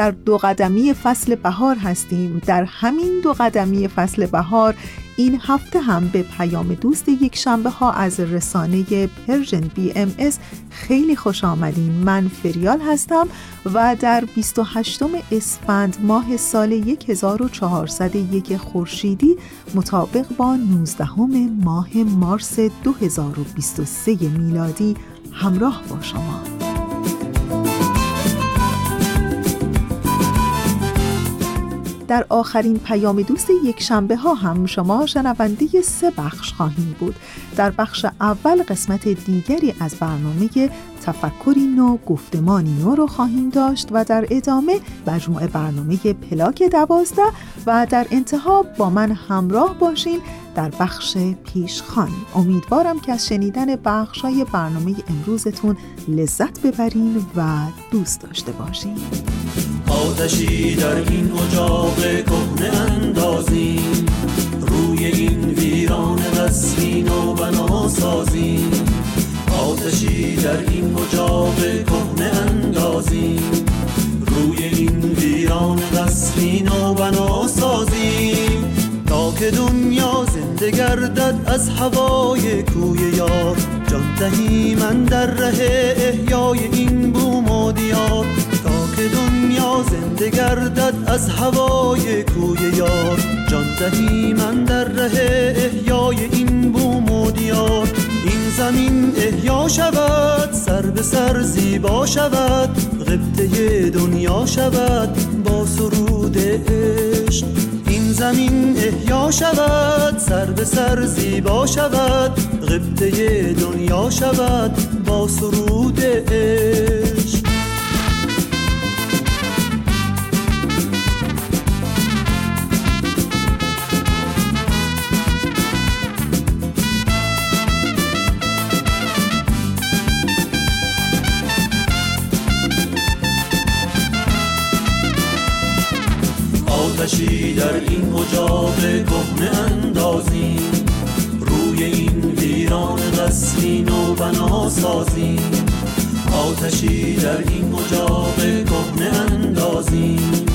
در دو قدمی فصل بهار هستیم. در همین دو قدمی فصل بهار این هفته هم به پیام دوست یک شنبه ها از رسانه Persian BMS خیلی خوش آمدین. من فریال هستم و در 28 اسفند ماه سال 1401 خورشیدی مطابق با 19 ماه مارس 2023 میلادی همراه با شما. در آخرین پیام دوست یک شنبه ها هم شما شنونده سه بخش خواهیم بود. در بخش اول قسمت دیگری از برنامه تفکری نو گفتمانی نو رو خواهیم داشت و در ادامه مجموعه برنامه پلاک دوازده و در انتها با من همراه باشین در بخش پیشخان. امیدوارم که از شنیدن بخش برنامه امروزتون لذت ببرین و دوست داشته باشین. آتشی در این اجاق کهنه اندازیم. روی این ویران قصری نو بنا سازیم. آتشی در این اجاق کهنه اندازیم. روی این ویران قصری نو بنا سازیم. تا که دنیا زنده گردد از هوای کوی یار. جان دهی من در ره احیای این بوم و دیار. زنده گردد از هوای کوی یار. جان دهی من در ره احیای این بوم و دیار. این زمین احیا شود سر به سر زیبا شود غبطه دنیا شود با سرود عشق. این زمین احیا شود سر به سر زیبا شود غبطه دنیا شود با سرود عشق. در این اجاق کهنه اندازیم؟ روی این ویران قصری نو بنا سازیم. آتشی در این اجاق کهنه اندازیم؟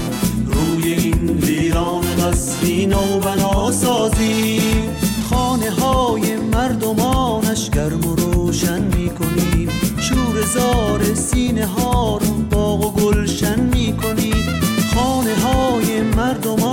روی این ویران قصری نو بنا سازیم. خانه های مردمانش گرم و روشن می کنیم شور زار سینه ها رو باغ و گلشن می کنیم خانه های مردمانش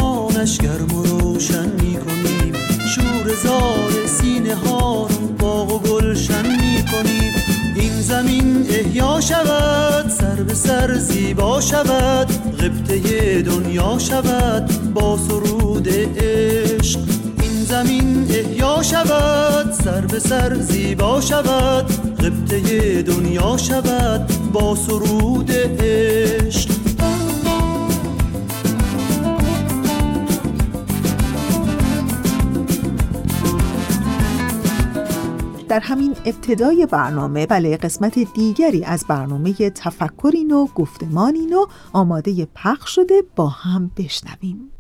شور زار سینه ها رو باغ و گلشن می کنیم این زمین احیا شود سر به سر زیبا شود غبطه دنیا شود با سرود عشق. این زمین احیا شود سر به سر زیبا شود غبطه دنیا شود با سرود عشق. در همین ابتدای برنامه بله قسمت دیگری از برنامه تفکرین و گفتمانین و آماده پخش شده با هم بشنویم.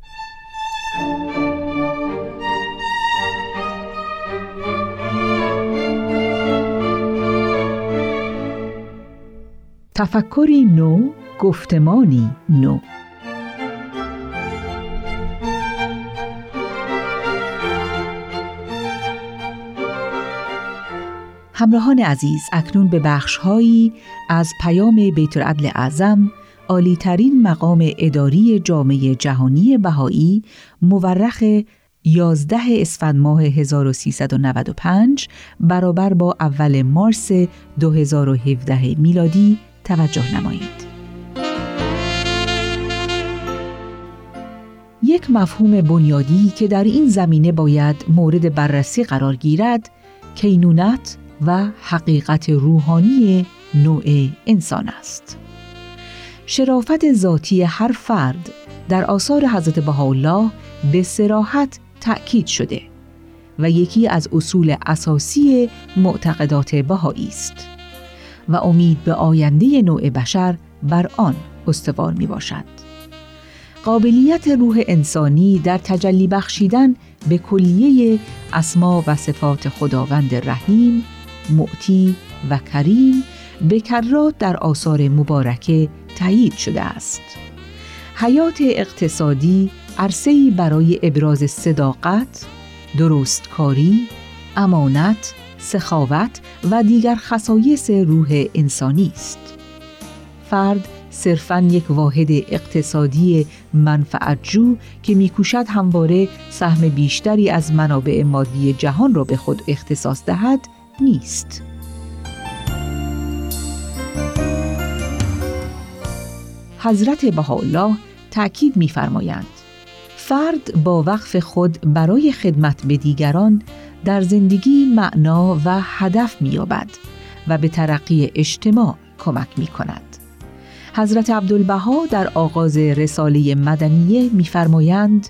تفکری نو گفتمانی نو. همراهان عزیز اکنون به بخشهایی از پیام بیت العدل اعظم عالیترین مقام اداری جامعه جهانی بهایی مورخ 11 اسفند ماه 1395 برابر با اول مارس 2017 میلادی توجه نمایید. یک مفهوم بنیادی که در این زمینه باید مورد بررسی قرار گیرد کینونت و حقیقت روحانی نوع انسان است. شرافت ذاتی هر فرد در آثار حضرت بهاءالله به سراحت تأکید شده و یکی از اصول اساسی معتقدات بهایی است و امید به آینده نوع بشر بر آن استوار می باشد. قابلیت روح انسانی در تجلی بخشیدن به کلیه اسما و صفات خداوند رحیم، معتی و کریم به کرات در آثار مبارکه تایید شده است. حیات اقتصادی عرصه‌ای برای ابراز صداقت، درستکاری، امانت، سخاوت و دیگر خصایص روح انسانی است. فرد صرفاً یک واحد اقتصادی منفعتجو که میکوشد همواره سهم بیشتری از منابع مادی جهان را به خود اختصاص دهد نیست. حضرت بهاءالله تأکید می‌فرمایند فرد با وقف خود برای خدمت به دیگران در زندگی معنا و هدف می‌یابد و به ترقی اجتماع کمک می کند. حضرت عبدالبها در آغاز رساله مدنیه می‌فرمایند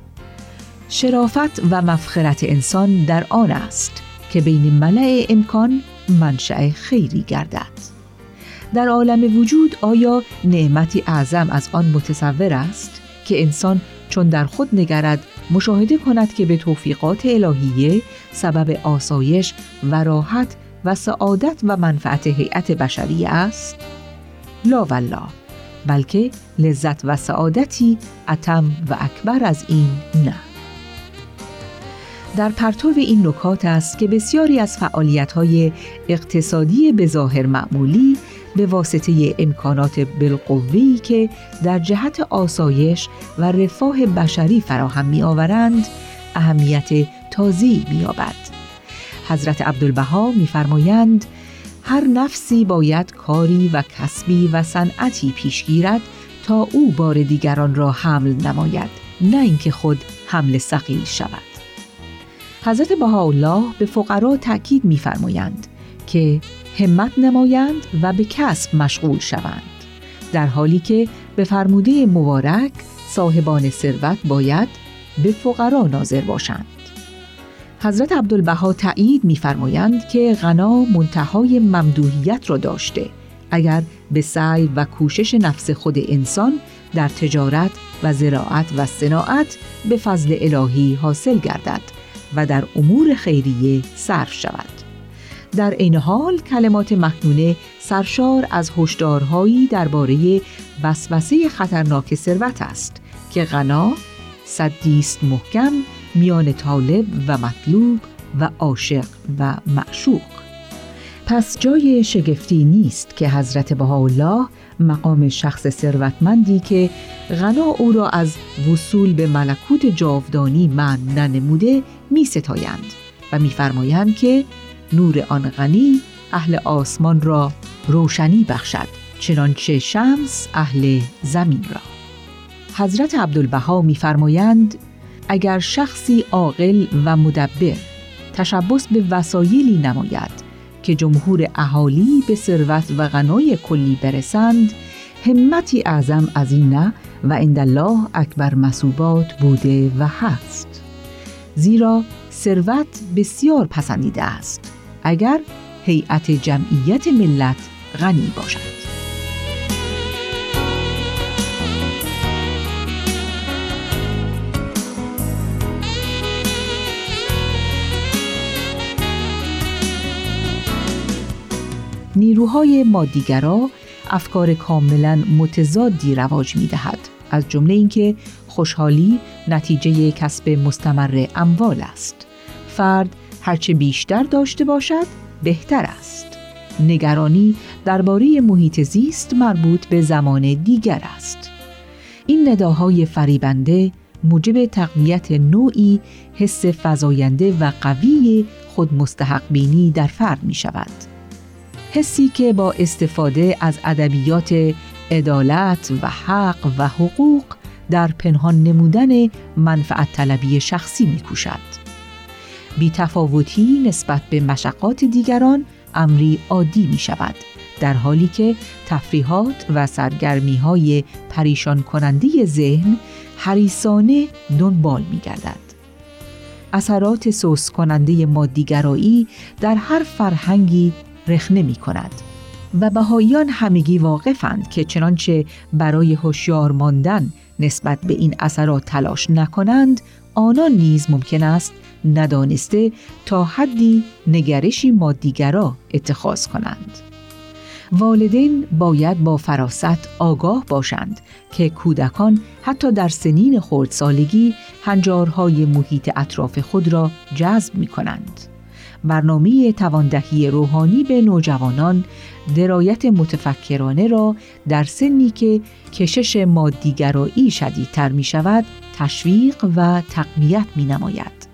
شرافت و مفخرت انسان در آن است که بین ملع امکان منشأ خیری گردد. در عالم وجود آیا نعمتی اعظم از آن متصور است که انسان چون در خود نگرد مشاهده کند که به توفیقات الهیه سبب آسایش و راحت و سعادت و منفعت هیئت بشری است؟ لا والله بلکه لذت و سعادتی اتم و اکبر از این نه در پرتو این نکات است که بسیاری از فعالیت‌های اقتصادی به ظاهر معمولی به واسطه امکانات بالقوه‌ای که در جهت آسایش و رفاه بشری فراهم می‌آورند اهمیت تازه‌ای می‌یابد. حضرت عبدالبها می‌فرمایند هر نفسی باید کاری و کسبی و صنعتی پیش گیرد تا او بار دیگران را حمل نماید نه اینکه خود حمل ثقیل شود حضرت بهاءالله به فقرا تأکید می‌فرمایند که همت نمایند و به کسب مشغول شوند در حالی که به فرموده مبارک صاحبان ثروت باید به فقرا ناظر باشند. حضرت عبدالبها تایید می‌فرمایند که غنا منتهای ممدوحیت را داشته اگر به سعی و کوشش نفس خود انسان در تجارت و زراعت و صناعت به فضل الهی حاصل گردد و در امور خیریه صرف شود. در این حال کلمات مکنونه سرشار از هشدارهایی درباره وسوسه خطرناک ثروت است که غنا صدیست محکم میان طالب و مطلوب و عاشق و معشوق. پس جای شگفتی نیست که حضرت بهاءالله مقام شخص ثروتمندی که غنا او را از وصول به ملکوت جاودانی من ننموده می ستایند و میفرمایند که نور آن غنی اهل آسمان را روشنی بخشد چنانچه شمس اهل زمین را. حضرت عبدالبها میفرمایند اگر شخصی عاقل و مدبر تشبس به وسایلی نماید که جمهور اهالی به ثروت و غنای کلی برسند همتی اعظم از این نه و الله اکبر مسوبات بوده و هست. زیرا ثروت بسیار پسندیده است اگر هیئت جمعیت ملت غنی باشد. نیروهای مادیگرا افکار کاملا متضادی رواج می دهد. از جمله اینکه خوشحالی نتیجه کسب مستمر اموال است. فرد هرچه بیشتر داشته باشد بهتر است. نگرانی درباره محیط زیست مربوط به زمان دیگر است. این نداهای فریبنده موجب تقویت نوعی حس فزاینده و قوی خود مستحق بینی در فرد می شود. حسی که با استفاده از ادبیات عدالت و حق و حقوق در پنهان نمودن منفعت طلبی شخصی. بی تفاوتی نسبت به مشقات دیگران امری عادی می شود در حالی که تفریحات و سرگرمی های پریشان کننده ذهن حریسانه دنبال می گردد. اثرات سوس کننده مادیگرایی در هر فرهنگی رخنه می کند و بهاییان همگی واقفند که چنانچه برای هوشیار ماندن نسبت به این اثرات تلاش نکنند آنان نیز ممکن است ندانسته تا حدی نگرشی مادیگرا اتخاذ کنند. والدین باید با فراست آگاه باشند که کودکان حتی در سنین خردسالگی هنجارهای محیط اطراف خود را جذب می کنند. برنامه تواندهی روحانی به نوجوانان درایت متفکرانه را در سنی که کشش مادیگرایی شدیدتر می شود تشویق و تقویت می نماید.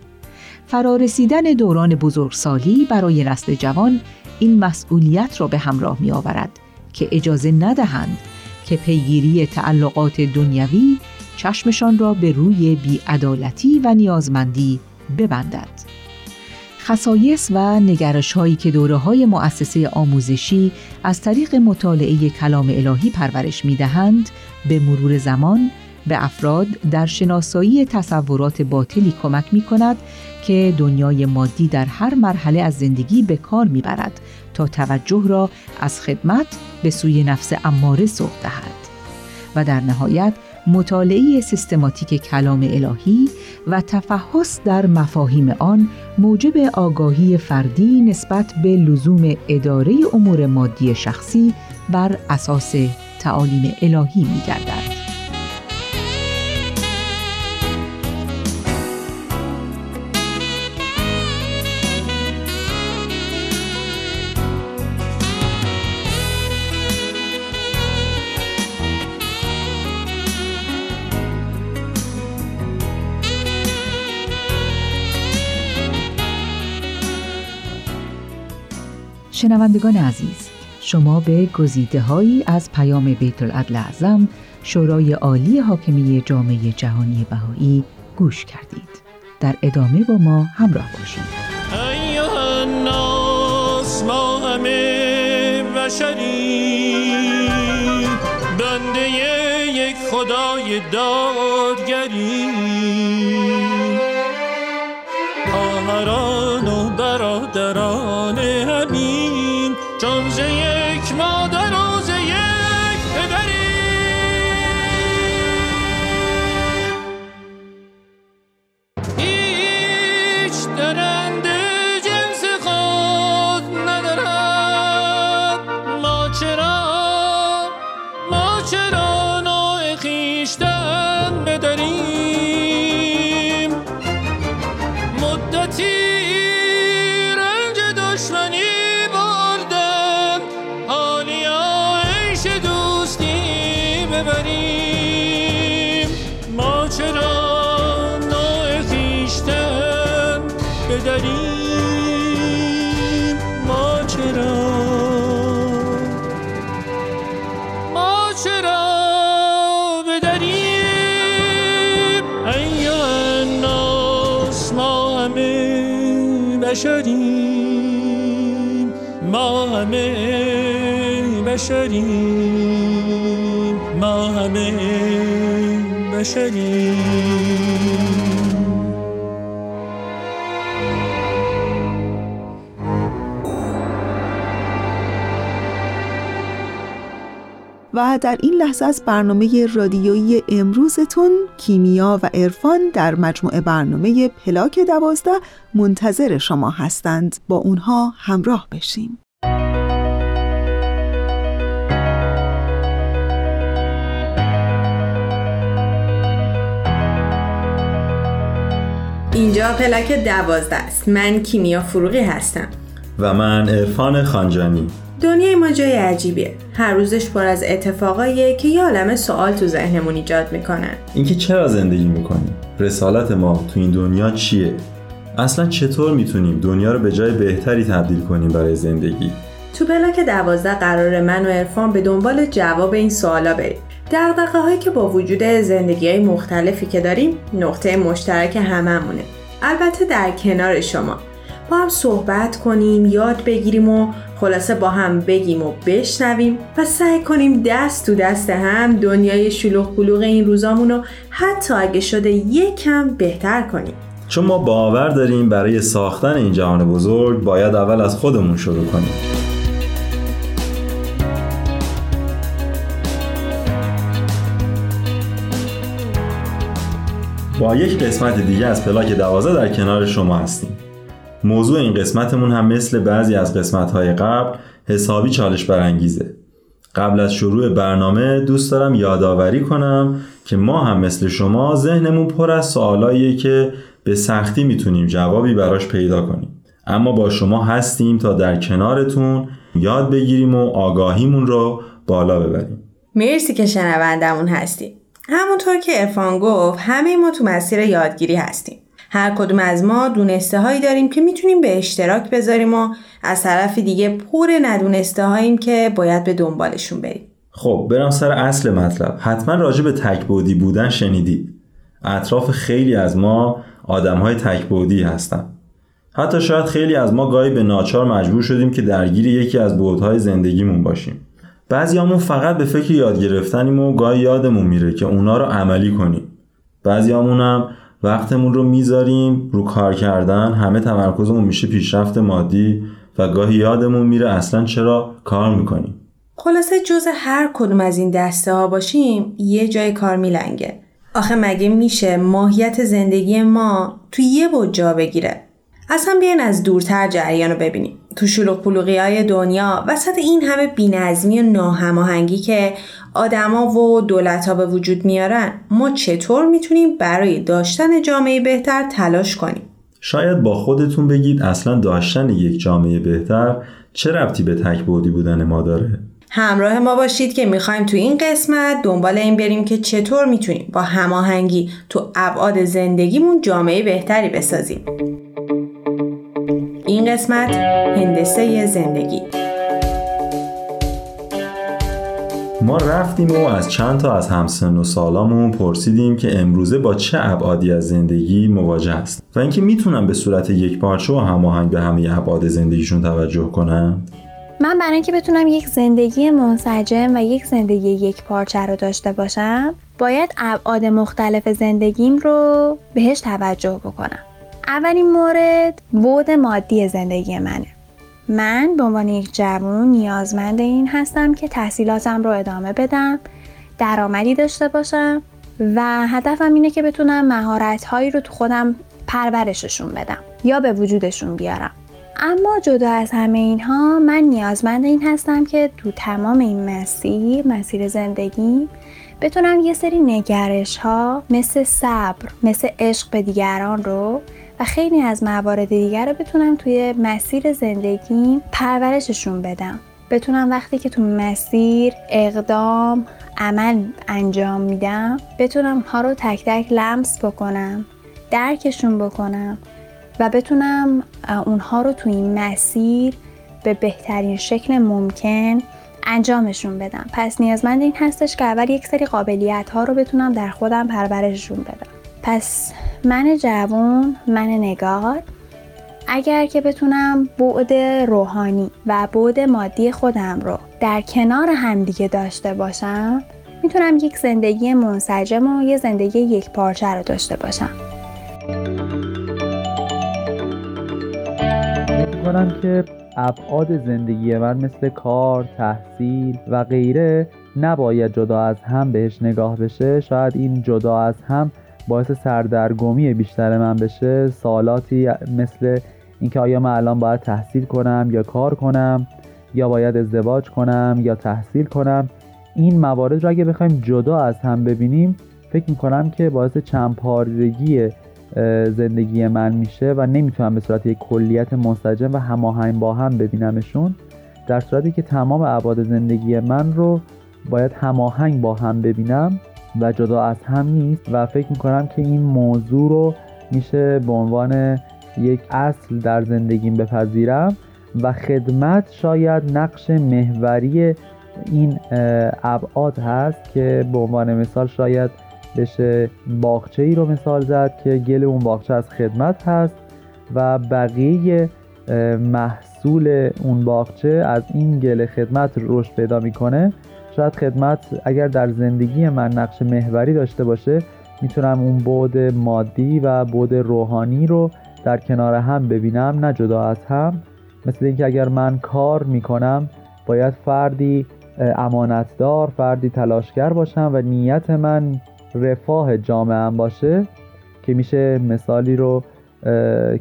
فرارسیدن دوران بزرگسالی برای نسل جوان این مسئولیت را به همراه می آورد که اجازه ندهند که پیگیری تعلقات دنیوی چشمشان را به روی بیعدالتی و نیازمندی ببندد. خصایص و نگرش هایی که دوره های مؤسسه آموزشی از طریق مطالعه کلام الهی پرورش می دهند به مرور زمان به افراد در شناسایی تصورات باطلی کمک می کند که دنیای مادی در هر مرحله از زندگی به کار می برد تا توجه را از خدمت به سوی نفس اماره سوق دهد. و در نهایت مطالعه سیستماتیک کلام الهی و تفحص در مفاهیم آن موجب آگاهی فردی نسبت به لزوم اداره امور مادی شخصی بر اساس تعالیم الهی می گردد. شنوندگان عزیز شما به گزیده هایی از پیام بیت العدل اعظم شورای عالی حاکمی جامعه جهانی بهایی گوش کردید. در ادامه با ما همراه باشید. ما همه بشری. بنده یک خدای دادگری بشریم. ما همه بشریم. ما همه بشریم. و در این لحظه از برنامه رادیویی امروزتون کیمیا و عرفان در مجموعه برنامه پلاک دوازده منتظر شما هستند. با اونها همراه بشیم. اینجا پلاک دوازده است. من کیمیا فروغی هستم. و من عرفان خانجانی. دنیای ما جای عجیبیه. هر روزش پر از اتفاقاییه که یه عالم سوال تو ذهنمون ایجاد می‌کنن اینکه چرا زندگی می‌کنیم؟ رسالت ما تو این دنیا چیه؟ اصلا چطور می‌تونیم دنیا رو به جای بهتری تبدیل کنیم برای زندگی؟ تو بلاک دوازده قرار من و عرفان به دنبال جواب این سوالا بریم. دقدقه هایی که با وجود زندگی های مختلفی که داریم نقطه مشترک هممونه. البته در کنار شما. با هم صحبت کنیم یاد بگیریم و خلاصه با هم بگیم و بشنویم و سعی کنیم دست تو دست هم دنیای شلوغ بلوغ این روزامون رو حتی اگه شده یکم بهتر کنیم. چون ما باور داریم برای ساختن این جهان بزرگ باید اول از خودمون شروع کنیم. با یک قسمت دیگه از پلاک دوازه در کنار شما هستیم. موضوع این قسمتمون هم مثل بعضی از قسمتهای قبل حسابی چالش برانگیزه. قبل از شروع برنامه دوست دارم یادآوری کنم که ما هم مثل شما ذهنمون پر از سوالاییه که به سختی می‌تونیم جوابی براش پیدا کنیم. اما با شما هستیم تا در کنارتون یاد بگیریم و آگاهیمون رو بالا ببریم. مرسی که شنوندمون هستیم همونطور که ارفان گفت همه ما تو مسیر یادگیری هستیم. هر کدوم از ما دونسته هایی داریم که می‌تونیم به اشتراک بذاریم و از طرف دیگه پر ندونسته هاییم که باید به دنبالشون بریم. خب برم سر اصل مطلب. حتما راجع به تکبودی بودن شنیدید اطراف خیلی از ما آدم های تکبودی هستن. حتی شاید خیلی از ما گاهی به ناچار مجبور شدیم که درگیر یکی از بودهای زندگیمون باشیم. بعضیامون فقط به فکر یاد گرفتنیم و گاهی یادمون میره که اونا رو عملی کنیم. بعضیامون هم وقتمون رو می‌ذاریم رو کار کردن همه تمرکزمون میشه پیشرفت مادی و گاهی یادمون میره اصلا چرا کار می‌کنیم. خلاصه جز هر کدوم از این دسته ها باشیم یه جای کار میلنگه. آخه مگه میشه ماهیت زندگی ما تو یه بود جا بگیره؟ اصلا بیاین از دورتر جریان رو ببینیم. تو شلوغ پلوغی های دنیا. وسط این همه بینظمی و ناهماهنگی که آدما و دولت ها به وجود میارن ما چطور می‌تونیم برای داشتن جامعه بهتر تلاش کنیم؟ شاید با خودتون بگید اصلا داشتن یک جامعه بهتر چه ربطی به تک بودی بودن ما داره؟ همراه ما باشید که می‌خوایم تو این قسمت دنبال این بریم که چطور می‌تونیم با هماهنگی تو ابعاد زندگیمون جامعه بهتری بسازیم. این قسمت هندسه زندگی. ما رفتیم و از چند تا از همسن و سالامون پرسیدیم که امروزه با چه ابعادی از زندگی مواجه است و اینکه می‌تونن به صورت یک پارچه و هماهنگ به همه ابعاد زندگیشون توجه کنن. من برای اینکه بتونم یک زندگی منسجم و یک زندگی یک پارچه رو داشته باشم باید ابعاد مختلف زندگیم رو بهش توجه بکنم. اولین مورد بود مادی زندگی منه. من به عنوان یک جوان نیازمند این هستم که تحصیلاتم رو ادامه بدم درآمدی داشته باشم و هدفم اینه که بتونم مهارت هایی رو تو خودم پرورششون بدم یا به وجودشون بیارم. اما جدا از همه اینها من نیازمند این هستم که تو تمام این مسیر مسیر زندگی بتونم یه سری نگرش ها مثل صبر مثل عشق به دیگران رو و خیلی از موارد دیگر رو بتونم توی مسیر زندگی پرورششون بدم. بتونم وقتی که تو مسیر اقدام عمل انجام میدم بتونم ها رو تک تک لمس بکنم درکشون بکنم و بتونم اونها رو تو این مسیر به بهترین شکل ممکن انجامشون بدم. پس نیازمند این هستش که اول یک سری قابلیت ها رو بتونم در خودم پرورششون بدم. پس من جوان من نگار. اگر که بتونم بعد روحانی و بعد مادی خودم رو در کنار همدیگه داشته باشم می‌تونم یک زندگی منسجم و یه زندگی یک پارچه رو داشته باشم. کنم که ابعاد زندگی من مثل کار، تحصیل و غیره نباید جدا از هم بهش نگاه بشه. شاید این جدا از هم باعث سردرگمی بیشتر من بشه سالاتی مثل اینکه آیا من الان باید تحصیل کنم یا کار کنم یا باید ازدواج کنم یا تحصیل کنم. این موارد رو اگه بخوایم جدا از هم ببینیم فکر می‌کنم که باعث چندپارگی زندگی من میشه و نمی‌تونم به صورت یک کلیت منسجم و هماهنگ با هم ببینمشون. در صورتی که تمام ابعاد زندگی من رو باید هماهنگ با هم ببینم. و جدا از هم نیست و فکر می‌کنم که این موضوع رو میشه به عنوان یک اصل در زندگیم بپذیرم و خدمت شاید نقش محوری این ابعاد هست که به عنوان مثال شاید بشه باغچه ای رو مثال زد که گل اون باغچه از خدمت هست و بقیه محصول اون باغچه از این گل خدمت رشد پیدا می‌کنه. شاید خدمت اگر در زندگی من نقش محوری داشته باشه می‌تونم اون بود مادی و بود روحانی رو در کنار هم ببینم نه جدا از هم. مثل اینکه اگر من کار می‌کنم باید فردی امانتدار فردی تلاشگر باشم و نیت من رفاه جامعه باشه که میشه مثالی رو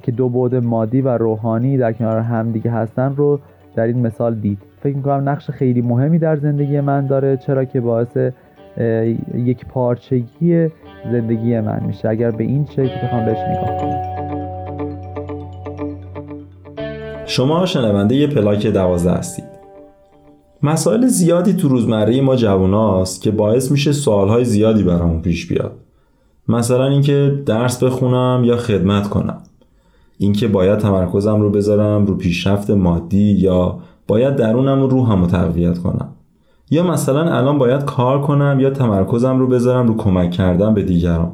که دو بود مادی و روحانی در کنار هم دیگه هستن رو در این مثال دید. فکر می‌کنم نقش خیلی مهمی در زندگی من داره چرا که باعث یک پارچگی زندگی من میشه. اگر به این شکل بخوام بهش نگاه کنم. شما شنونده یه پلاک دوازده هستید. مسائل زیادی تو روزمره ما جواناست که باعث میشه سوالهای زیادی برامون پیش بیاد. مثلا اینکه درس بخونم یا خدمت کنم. اینکه باید تمرکزم رو بذارم رو پیشرفت مادی یا باید درونم و روحم رو تقویت کنم. یا مثلا الان باید کار کنم یا تمرکزم رو بذارم رو کمک کردن به دیگران.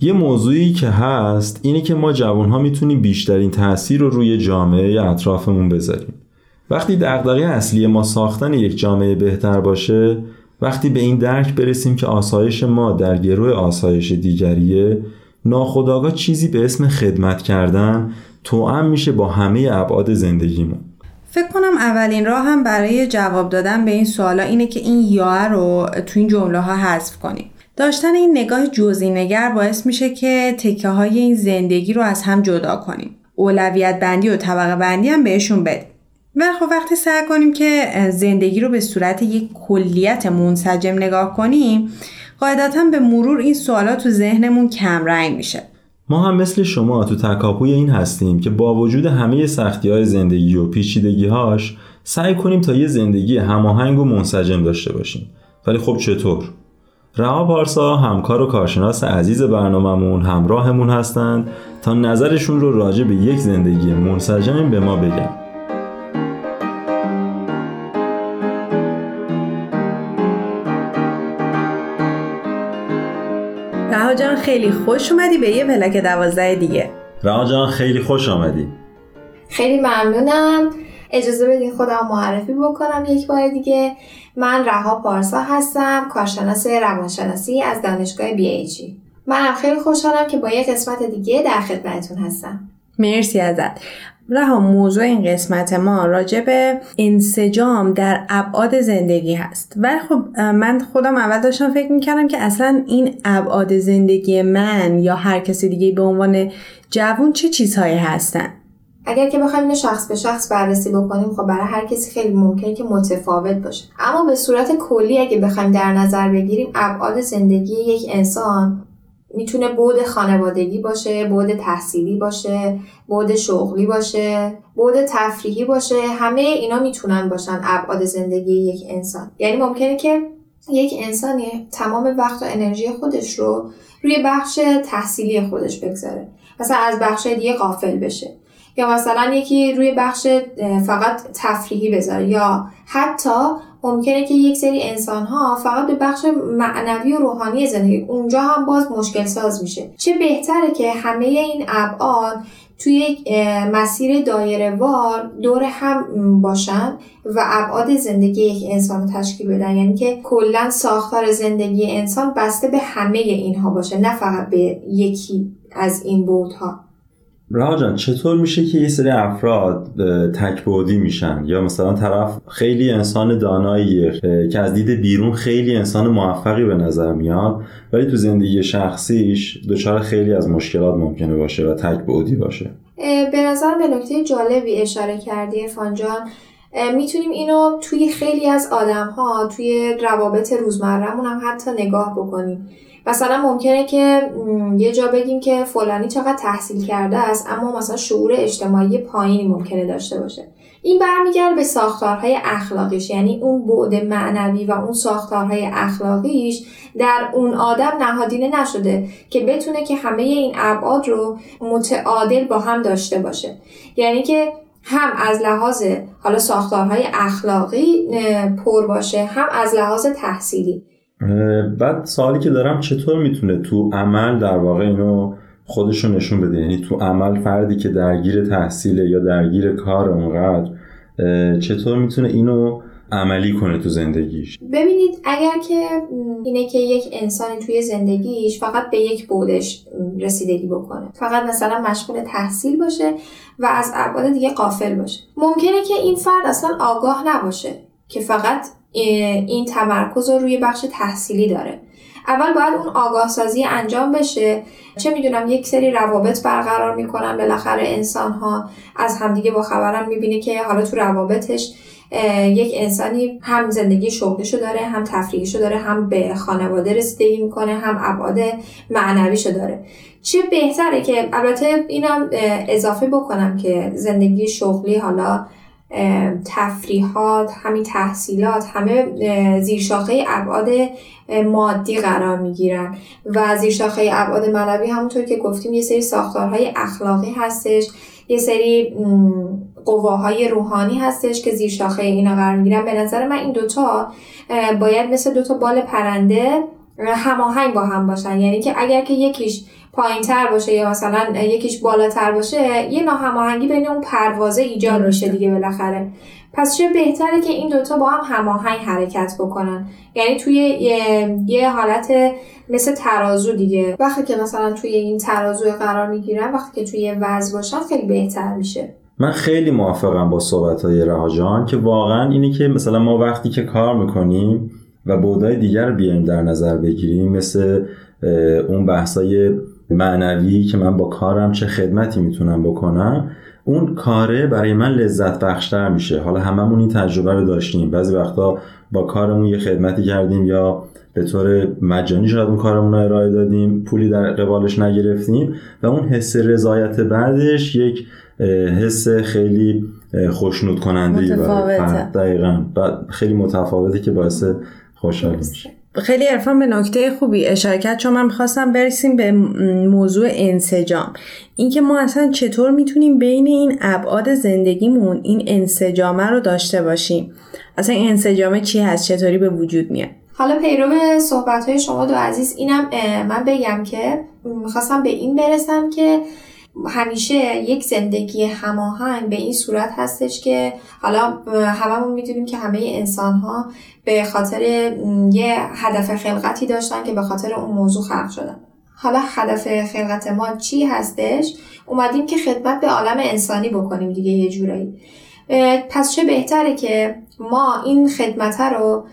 یه موضوعی که هست اینه که ما جوان ها می‌تونیم بیشترین تاثیر رو روی جامعه اطرافمون بذاریم. وقتی دغدغه اصلی ما ساختن یک جامعه بهتر باشه وقتی به این درک برسیم که آسایش ما در گروه آسایش دیگریه ناخداگاه چیزی به اسم خدمت کردن توأم میشه با همه ابعاد زندگیمون. فکر کنم اولین راه هم برای جواب دادن به این سوالا اینه که این یا رو تو این جمله ها حذف کنیم. داشتن این نگاه جزئی نگر باعث میشه که تکه های این زندگی رو از هم جدا کنیم. اولویت بندی و طبقه بندی هم بهشون بدیم. و خب وقتی سعی کنیم که زندگی رو به صورت یک کلیت منسجم نگاه کنیم قاعدتا به مرور این سوالات تو ذهنمون کم رنگ میشه. ما هم مثل شما تو تکاپوی این هستیم که با وجود همه سختی های زندگی و پیچیدگی هاش سعی کنیم تا یه زندگی هماهنگ و منسجم داشته باشیم ولی خب چطور؟ رها پارسا همکار و کارشناس عزیز برنامهمون همراهمون هستند تا نظرشون رو راجع به یک زندگی منسجم به ما بگن رها جان خیلی خوش اومدی به یه پلک دوازده دیگه. رها جان خیلی خوش آمدی. خیلی ممنونم. اجازه بدین خودم معرفی بکنم یک بار دیگه. من رها پارسا هستم کارشناس روانشناسی از دانشگاه بی ایجی منم خیلی خوشحالم که با یک قسمت دیگه در خدمتتون هستم. مرسی ازت. رها موضوع این قسمت ما راجع به انسجام در ابعاد زندگی هست. ولی خب من خودم اول داشتم فکر می‌کردم که اصلا این ابعاد زندگی من یا هر کسی دیگه به عنوان جوون چه چیزهایی هستن؟ اگر که بخوایم شخص به شخص بررسی بکنیم خب برای هر کسی خیلی ممکنه که متفاوت باشه. اما به صورت کلی اگه بخوایم در نظر بگیریم ابعاد زندگی یک انسان می‌تونه بود خانوادگی باشه بود تحصیلی باشه بود شغلی باشه بود تفریحی باشه همه اینا می‌تونن باشن ابعاد زندگی یک انسان. یعنی ممکنه که یک انسانی تمام وقت و انرژی خودش رو روی بخش تحصیلی خودش بگذاره. مثلا از بخش دیگه قافل بشه. یا مثلا یکی روی بخش فقط تفریحی بذاره. یا حتی ممکنه که یک سری انسان ها فقط به بخش معنوی و روحانی زندگی اونجا هم باز مشکل ساز میشه. چه بهتره که همه این ابعاد توی یک مسیر دایره وار دور هم باشن و ابعاد زندگی یک انسان رو تشکیل بدن؟ یعنی که کلا ساختار زندگی انسان بسته به همه اینها باشه نه فقط به یکی از این بودها. رها جان چطور میشه که یه سری افراد تکبودی میشن؟ یا مثلا طرف خیلی انسان داناییه که از دید بیرون خیلی انسان موفقی به نظر میاد ولی تو زندگی شخصیش دچار خیلی از مشکلات ممکنه باشه و تکبودی باشه؟ به نظر به نکته جالبی اشاره کردی فانجان می‌تونیم اینو توی خیلی از آدم ها توی روابط روزمرهمون هم حتی نگاه بکنیم. مثلا ممکنه که یه جا بگیم که فلانی چقدر تحصیل کرده است اما مثلا شعور اجتماعی پایینی ممکنه داشته باشه. این برمیگرده به ساختارهای اخلاقیش یعنی اون بعد معنوی و اون ساختارهای اخلاقیش در اون آدم نهادینه نشده که بتونه که همه این ابعاد رو متعادل با هم داشته باشه. یعنی که هم از لحاظ حالا ساختارهای اخلاقی پر باشه هم از لحاظ تحصیلی. بعد سوالی که دارم چطور می‌تونه تو عمل در واقع اینو خودشون نشون بده؟ یعنی تو عمل فردی که درگیر تحصیل یا درگیر کار اونقدر چطور می‌تونه اینو عملی کنه تو زندگیش؟ ببینید اگر که اینه که یک انسانی توی زندگیش فقط به یک بودش رسیدگی بکنه. فقط مثلا مشغول تحصیل باشه و از ابعاد دیگه قافل باشه. ممکنه که این فرد اصلا آگاه نباشه که فقط این تمرکز رو روی بخش تحصیلی داره. اول باید اون آگاه سازی انجام بشه. چه می‌دونم یک سری روابط برقرار می‌کنن بالاخره انسان ها از همدیگه با خبرم می‌بینه که حالا تو روابطش یک انسانی هم زندگی شغلیشو داره هم تفریحیشو داره هم به خانواده رسیدگی می‌کنه هم ابعاد معنویشو داره. چه بهتره که البته اینم اضافه بکنم که زندگی شغلی حالا تفریحات همین تحصیلات همه زیرشاخه ابعاد مادی قرار می‌گیرن. و زیرشاخه ابعاد معنوی همونطور که گفتیم یه سری ساختارهای اخلاقی هستش یه سری قواهای روحانی هستش که زیر شاخه اینا قرار می‌گیرن. به نظر من این دوتا باید مثل دوتا بال پرنده هماهنگ با هم باشن. یعنی که اگر که یکیش پایین تر باشه یا مثلا یکیش بالاتر باشه یه ناهماهنگی بین اون پروازه ایجاد میشه دیگه بالاخره. پس چه بهتره که این دوتا با هم هماهنگ حرکت بکنن؟ یعنی توی یه, یه حالت مثل ترازو دیگه. وقتی که مثلا توی این ترازو قرار می‌گیرن وقتی که توی یه وضع باشن خیلی بهتر میشه. من خیلی موافقم با صحبت های رهاجان که واقعا اینه که مثلا ما وقتی که کار می‌کنیم و بودای دیگر بیایم در نظر بگیریم مثل اون بحثای معنوی که من با کارم چه خدمتی می‌تونم بکنم اون کاره برای من لذت بخشتر میشه. حالا هممون این تجربه رو داشتیم. بعضی وقتا با کارمون یه خدمتی کردیم یا به طور مجانی شاید اون کارمون رو ارائه دادیم پولی در قبالش نگرفتیم و اون حس رضایت بعدش یک حس خیلی خوشنود کننده برای دقیقا. خیلی متفاوته که باعث خوشحال میشه. خیلی ارفان به نکته خوبی اشاره کرد چون من می‌خواستم برسیم به موضوع انسجام. اینکه ما اصلا چطور می‌تونیم بین این ابعاد زندگیمون این انسجامه رو داشته باشیم؟ اصلا انسجامه چی هست؟ چطوری به وجود میاد؟ حالا پیرو صحبت های شما دو عزیز اینم من بگم که می‌خواستم به این برسم که همیشه یک زندگی هماهنگ به این صورت هستش که حالا هممون می‌دونیم که همه انسان ها به خاطر یه هدف خلقتی داشتن که به خاطر اون موضوع خلق شدن. حالا هدف خلقت ما چی هستش؟ اومدیم که خدمت به عالم انسانی بکنیم دیگه یه جورایی. پس چه بهتره که ما این خدمت رو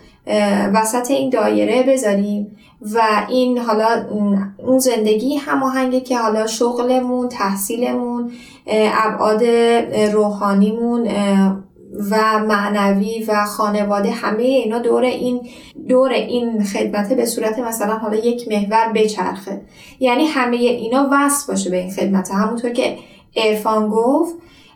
وسط این دایره بذاریم و این حالا اون زندگی هماهنگه که حالا شغلمون تحصیلمون ابعاد روحانیمون و معنوی و خانواده همه اینا دور این دور این خدمته به صورت مثلا حالا یک محور بچرخه. یعنی همه اینا وصل باشه به این خدمته همونطور که ارفان گفت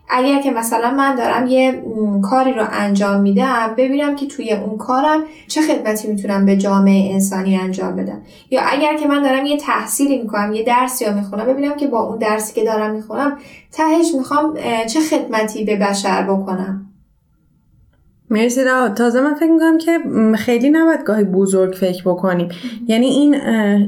اگر که مثلا من دارم یه کاری رو انجام میدم ببینم که توی اون کارم چه خدمتی می‌تونم به جامعه انسانی انجام بدم. یا اگر که من دارم یه تحصیلی می‌کنم یه درسی رو می‌خونم ببینم که با اون درسی که دارم می‌خونم تهش می‌خوام چه خدمتی به بشر بکنم. مرسی را تازه من فکر می‌کنم که خیلی نباید گاهی بزرگ فکر بکنیم. یعنی این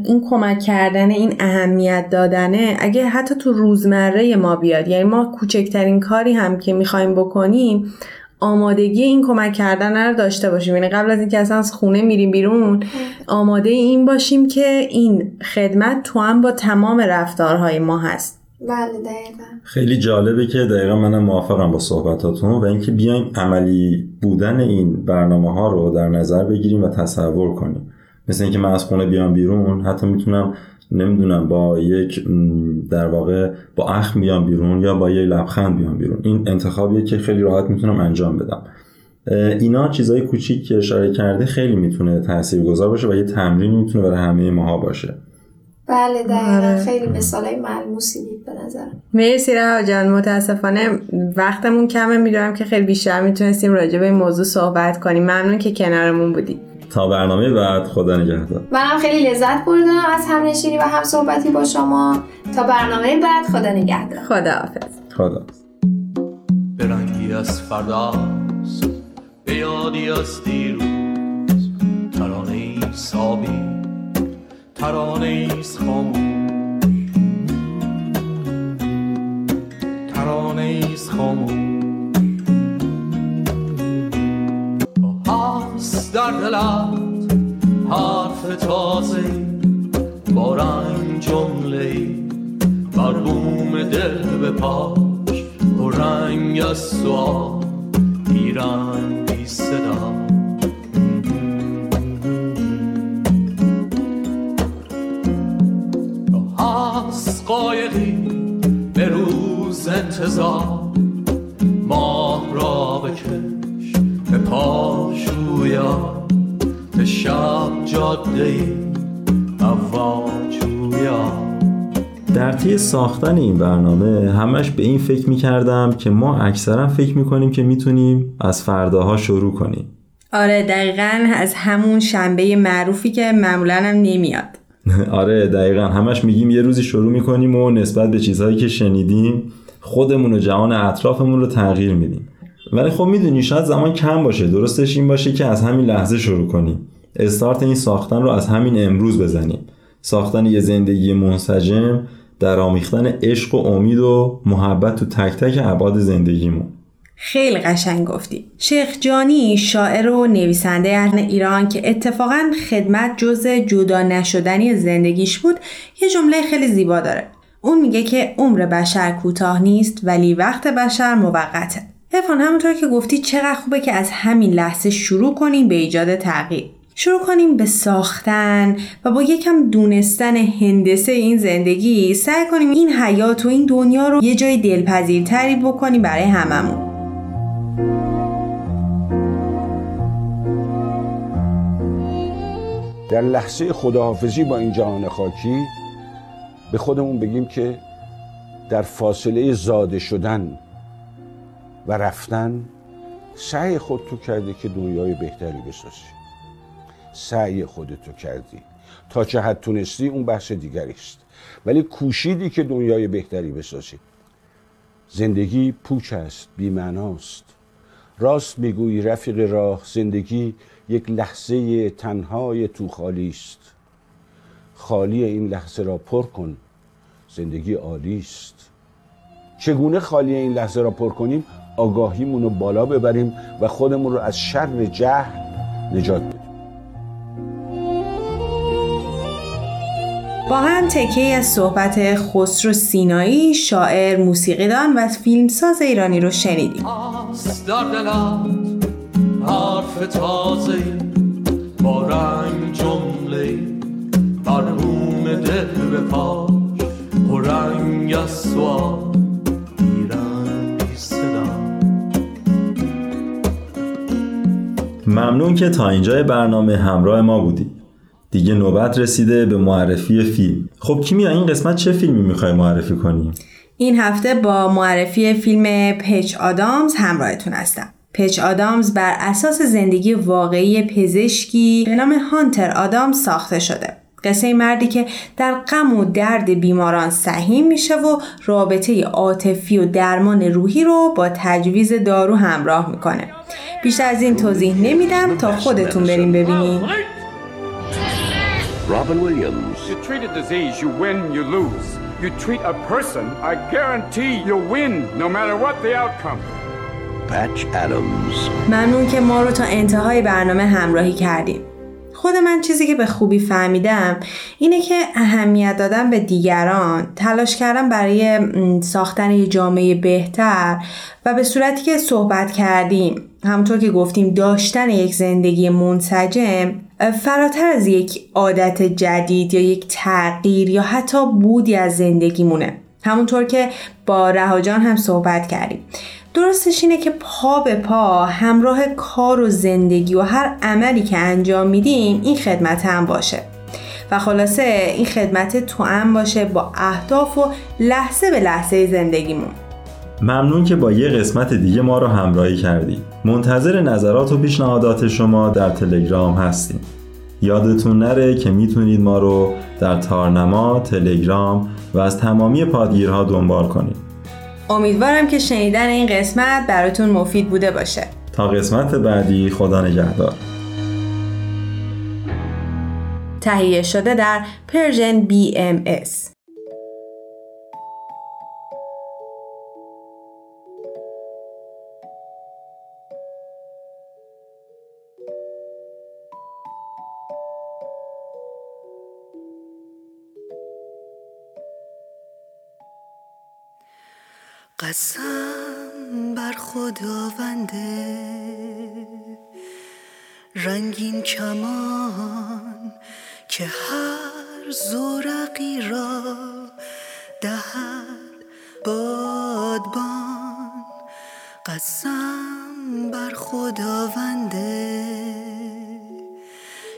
این کمک کردن این اهمیت دادنه اگه حتی تو روزمره ما بیاد یعنی ما کوچکترین کاری هم که می‌خوایم بکنیم آمادگی این کمک کردن رو داشته باشیم. یعنی قبل از اینکه اصلا از خونه میریم بیرون آماده این باشیم که این خدمت تو هم با تمام رفتارهای ما هست. بله دقیقا. خیلی جالبه که دقیقا منم موافقم با صحبتاتون و اینکه بیایم عملی بودن این برنامه ها رو در نظر بگیریم و تصور کنیم. مثل اینکه من از خونه بیام بیرون حتی می‌تونم نمی‌دونم با یک در واقع با اخم بیام بیرون یا با یک لبخند بیام بیرون. این انتخابیه که خیلی راحت می‌تونم انجام بدم. اینا چیزای کوچیک که اشاره کرده خیلی می‌تونه تاثیرگذار باشه و یه تمرین می‌تونه برای همه ماها باشه. بله دقیقا. خیلی مثال های ملموسی دید به نظرم. مرسی رها جان متاسفانه وقتمون کمه. می‌دونم که خیلی بیشتر می‌تونستیم راجع به این موضوع صحبت کنیم. ممنون که کنارمون بودی. تا برنامه بعد خدا نگهدار. منم خیلی لذت بردم از هم نشینی و هم صحبتی با شما. تا برنامه بعد خدا نگهدار. خدا حافظ. خدا. برنگی از فرداست به یادی از دیروز ترانه ای سابی ترانه ایست خاموش. ترانه ایست خاموش. هست در دلت حرف تازه با رنگ جمله بر بوم دل به پاش و رنگ از سوال ایران بی صدا. قایقی به روز انتظار. ماه را بکش به پاشویا به شب جاده جویا. در طی ساختن این برنامه همش به این فکر می‌کردم که ما اکثرا فکر می‌کنیم که می‌تونیم از فرداها شروع کنیم. آره دقیقا از همون شنبه معروفی که معمولا هم نمیاد. آره دقیقا. همش میگیم یه روزی شروع می‌کنیم و نسبت به چیزهایی که شنیدیم خودمون و جهان اطرافمون رو تغییر میدیم. ولی خب می‌دونی شاید زمان کم باشه. درستش این باشه که از همین لحظه شروع کنیم. استارت این ساختن رو از همین امروز بزنیم. ساختن یه زندگی منسجم در آمیختن عشق و امید و محبت تو تک تک ابعاد زندگیمون. خیلی قشنگ گفتی. شیخ جانی شاعر و نویسنده ایران که اتفاقا خدمت جز جدا نشدنی زندگیش بود یه جمله خیلی زیبا داره. اون میگه که عمر بشر کوتاه نیست ولی وقت بشر موقته. افان همونطور که گفتی چقدر خوبه که از همین لحظه شروع کنیم به ایجاد تغییر. شروع کنیم به ساختن و با یکم دونستن هندسه این زندگی سعی کنیم این حیات و این دنیا رو یه جای دلپذیرتری بکنیم برای هممون. در لحظه خداحافظی با این جهان خاکی به خودمون بگیم که در فاصله زاده شدن و رفتن سعی خود تو کرده که دنیای بهتری بسازی. سعی خودتو کردی. تا چه حد تونستی اون بحث دیگری است. ولی کوشیدی که دنیای بهتری بسازی. زندگی پوچ است بیمعناست. راست می‌گویی رفیق راه زندگی یک لحظه تنهای تو خالی است. خالی این لحظه را پر کن زندگی عالی است. چگونه خالی این لحظه را پر کنیم؟ آگاهیمون رو بالا ببریم و خودمون رو از شر جهل نجات بدیم. با هم تکه از صحبت خسرو سینایی شاعر موسیقیدان و فیلمساز ایرانی رو شنیدیم. حرف تازه با رنگ جمله مرحوم دل به پاش و رنگ از سوال ممنون که تا اینجای برنامه همراه ما بودی. دیگه نوبت رسیده به معرفی فیلم. خب کیمیا این قسمت چه فیلمی می‌خوای معرفی کنیم این هفته با معرفی فیلم پچ آدامز همراهتون هستم. پچ آدامز بر اساس زندگی واقعی پزشکی به نام هانتر آدامز ساخته شده قصه مردی که در غم و درد بیماران سهیم میشه و رابطه عاطفی و درمان روحی رو با تجویز دارو همراه می‌کنه بیشتر از این توضیح نمیدم تا خودتون بریم ببینیم Robin Williams. You treat a disease, you win, you lose. You treat a person, I guarantee you'll win, no matter what the outcome. Patch Adams. ممنون که ما رو تا انتهای برنامه همراهی کردیم. خود من چیزی که به خوبی فهمیدم اینه که اهمیت دادن به دیگران تلاش کردم برای ساختن یه جامعه بهتر و به صورتی که صحبت کردیم همونطور که گفتیم داشتن یک زندگی منسجم فراتر از یک عادت جدید یا یک تغییر یا حتی بودی از زندگیمونه همونطور که با رهاجان هم صحبت کردیم درستش اینه که پا به پا همراه کار و زندگی و هر عملی که انجام میدیم این خدمت هم باشه. و خلاصه این خدمت تو هم باشه با اهداف و لحظه به لحظه زندگیمون. ممنون که با یه قسمت دیگه ما رو همراهی کردی. منتظر نظرات و پیشنهادات شما در تلگرام هستیم. یادتون نره که می‌تونید ما رو در تارنما، تلگرام و از تمامی پادگیرها دنبال کنید. امیدوارم که شنیدن این قسمت براتون مفید بوده باشه. تا قسمت بعدی خدا نگهدار. تهیه شده در پرژن BMS قسم بر خداونده. رنگین کمان که هر زورقی را دهد بادبان. قسم بر خداونده.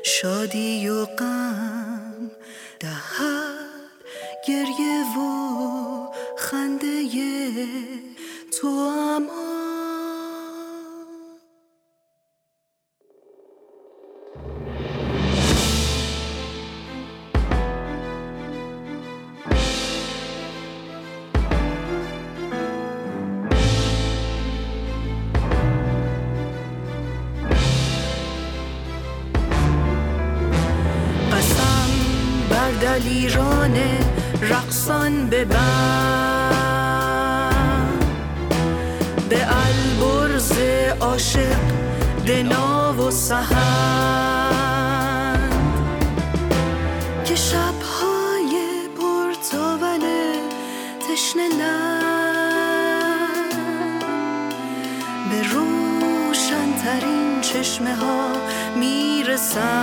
شادی و غم دهد گریه و تو اما بر دلیران رقصان به و سهند که شبهای پرتاول تشنه به روشنترین چشمه ها می‌رسند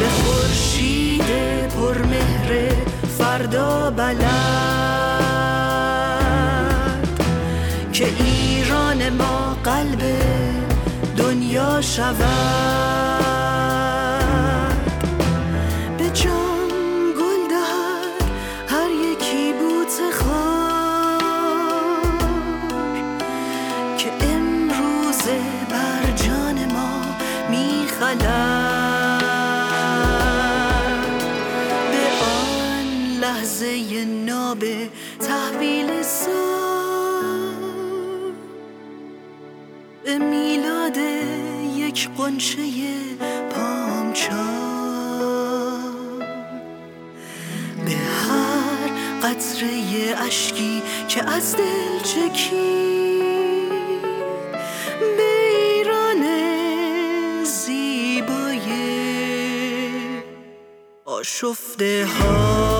به خورشید پرمهر فردا بلد دنیا پامچال به هر قطره اشکی که از دل چکید به ایران زیبای آشفته ها.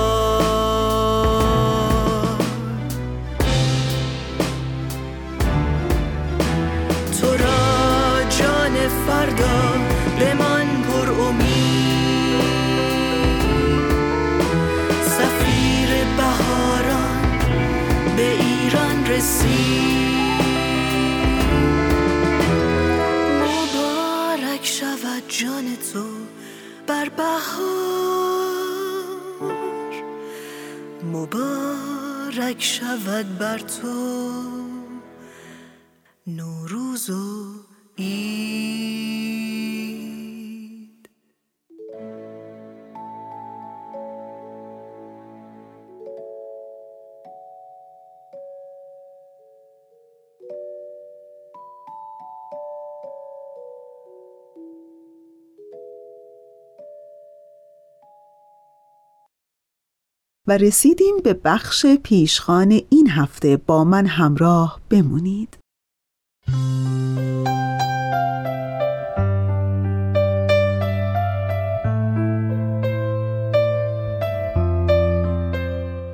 و رسیدیم به بخش پیشخان این هفته با من همراه بمونید.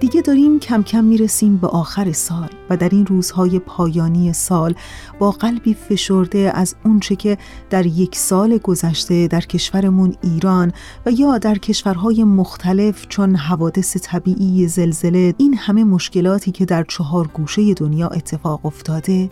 دیگه داریم کم کم می‌رسیم به آخر سال و در این روزهای پایانی سال با قلبی فشرده از اونچه که در یک سال گذشته در کشورمون ایران و یا در کشورهای مختلف چون حوادث طبیعی زلزله این همه مشکلاتی که در چهار گوشه دنیا اتفاق افتاده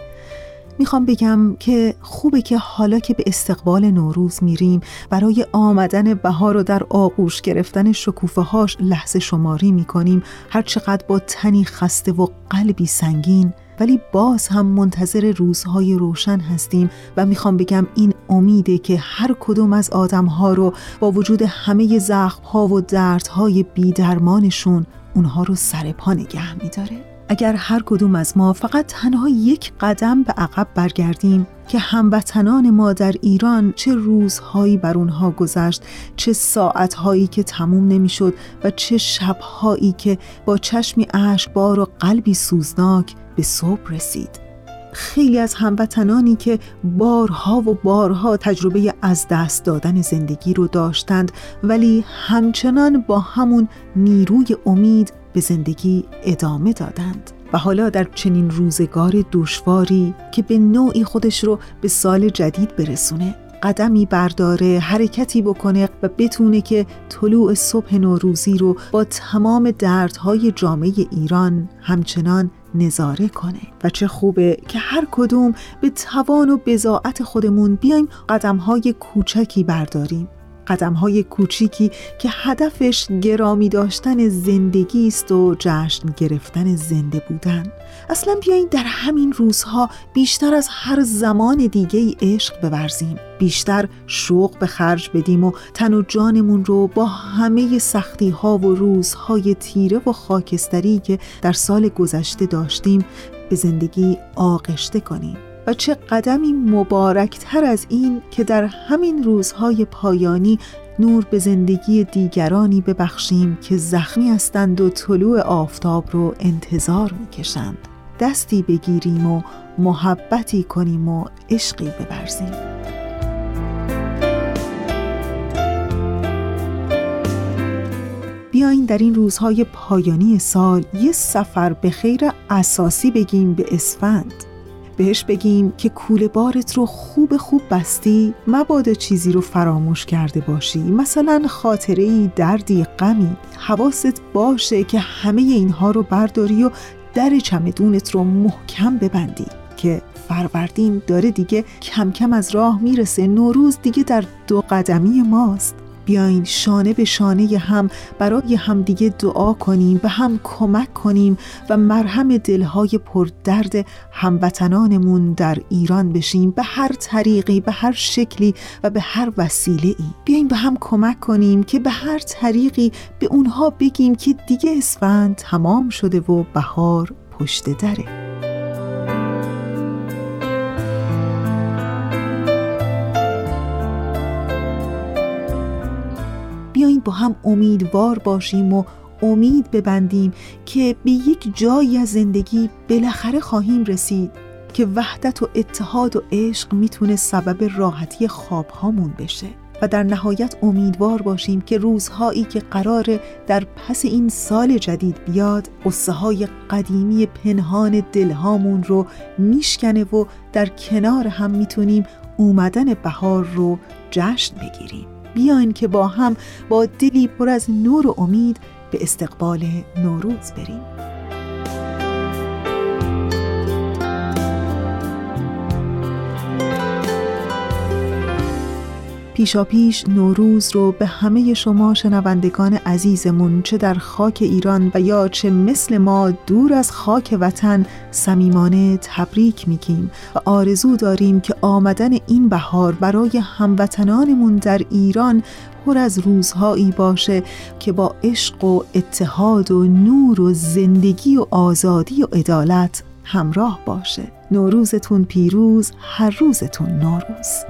می‌خوام بگم که خوبه که حالا که به استقبال نوروز میریم برای آمدن بهار و در آغوش گرفتن شکوفه هاش لحظه شماری می‌کنیم. هرچقدر با تنی خسته و قلبی سنگین ولی باز هم منتظر روزهای روشن هستیم و می‌خوام بگم این امیده که هر کدوم از آدمها رو با وجود همه زخمها و دردهای بیدرمانشون اونها رو سر پا نگه میداره. اگر هر کدوم از ما فقط تنها یک قدم به عقب برگردیم که هموطنان ما در ایران چه روزهایی بر اونها گذشت چه ساعتهایی که تموم نمی‌شد و چه شبهایی که با چشمی اشکبار و قلبی سوزناک به صبح رسید. خیلی از هموطنانی که بارها و بارها تجربه از دست دادن زندگی رو داشتند ولی همچنان با همون نیروی امید به زندگی ادامه دادند و حالا در چنین روزگار دشواری که به نوعی خودش رو به سال جدید برسونه قدمی برداره حرکتی بکنه و بتونه که طلوع صبح نوروزی رو با تمام دردهای جامعه ایران همچنان نظاره کنه. و چه خوبه که هر کدوم به توان و بزاعت خودمون بیایم قدمهای کوچکی برداریم. قدم های کوچیکی که هدفش گرامی داشتن زندگی است و جشن گرفتن زنده بودن. اصلا بیاین در همین روزها بیشتر از هر زمان دیگه ای عشق بورزیم. بیشتر شوق به خرج بدیم و تن و جانمون رو با همه سختی ها و روزهای تیره و خاکستری که در سال گذشته داشتیم به زندگی آغشته کنیم. و چه قدمی مبارکتر از این که در همین روزهای پایانی نور به زندگی دیگرانی ببخشیم که زخمی هستند و طلوع آفتاب رو انتظار می‌کشند. دستی بگیریم و محبتی کنیم و عشقی ببرزیم. بیاین در این روزهای پایانی سال یه سفر به خیر اساسی بگیم به اسفند. بهش بگیم که کوله بارت رو خوب خوب بستی مبادا چیزی رو فراموش کرده باشی. مثلا خاطره ای دردی غمی. حواست باشه که همه اینها رو برداری و در چمدونت رو محکم ببندی. که فروردین داره دیگه کم کم از راه می‌رسه. نوروز دیگه در دو قدمی ماست. بیاین شانه به شانه هم برای همدیگه دعا کنیم به هم کمک کنیم و مرهم دلهای پردرد هموطنانمون در ایران بشیم. به هر طریقی به هر شکلی و به هر وسیله ای بیاین به هم کمک کنیم که به هر طریقی به اونها بگیم که دیگه اسفند تمام شده و بهار پشت دره. با هم امیدوار باشیم و امید ببندیم که به یک جایی از زندگی بالاخره خواهیم رسید که وحدت و اتحاد و عشق می‌تونه سبب راحتی خوابهامون بشه و در نهایت امیدوار باشیم که روزهایی که قرار در پس این سال جدید بیاد قصه های قدیمی پنهان دلهامون رو میشکنه و در کنار هم می‌تونیم اومدن بهار رو جشن بگیریم. بیاین که با هم با دلی پر از نور و امید به استقبال نوروز بریم. پیشا پیش نوروز رو به همه شما شنوندگان عزیزمون چه در خاک ایران و یا چه مثل ما دور از خاک وطن صمیمانه تبریک میگیم و آرزو داریم که آمدن این بهار برای هموطنانمون در ایران پر از روزهایی باشه که با عشق و اتحاد و نور و زندگی و آزادی و عدالت همراه باشه. نوروزتون پیروز هر روزتون نوروز.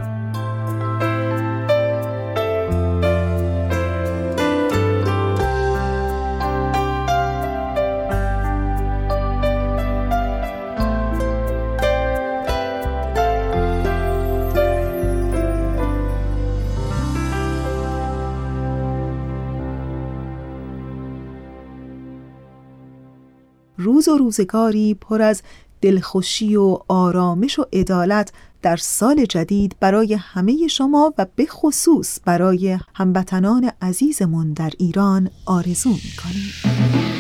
روز و روزگاری پر از دلخوشی و آرامش و عدالت در سال جدید برای همه شما و به خصوص برای هموطنان عزیزمون در ایران آرزو می‌کنیم.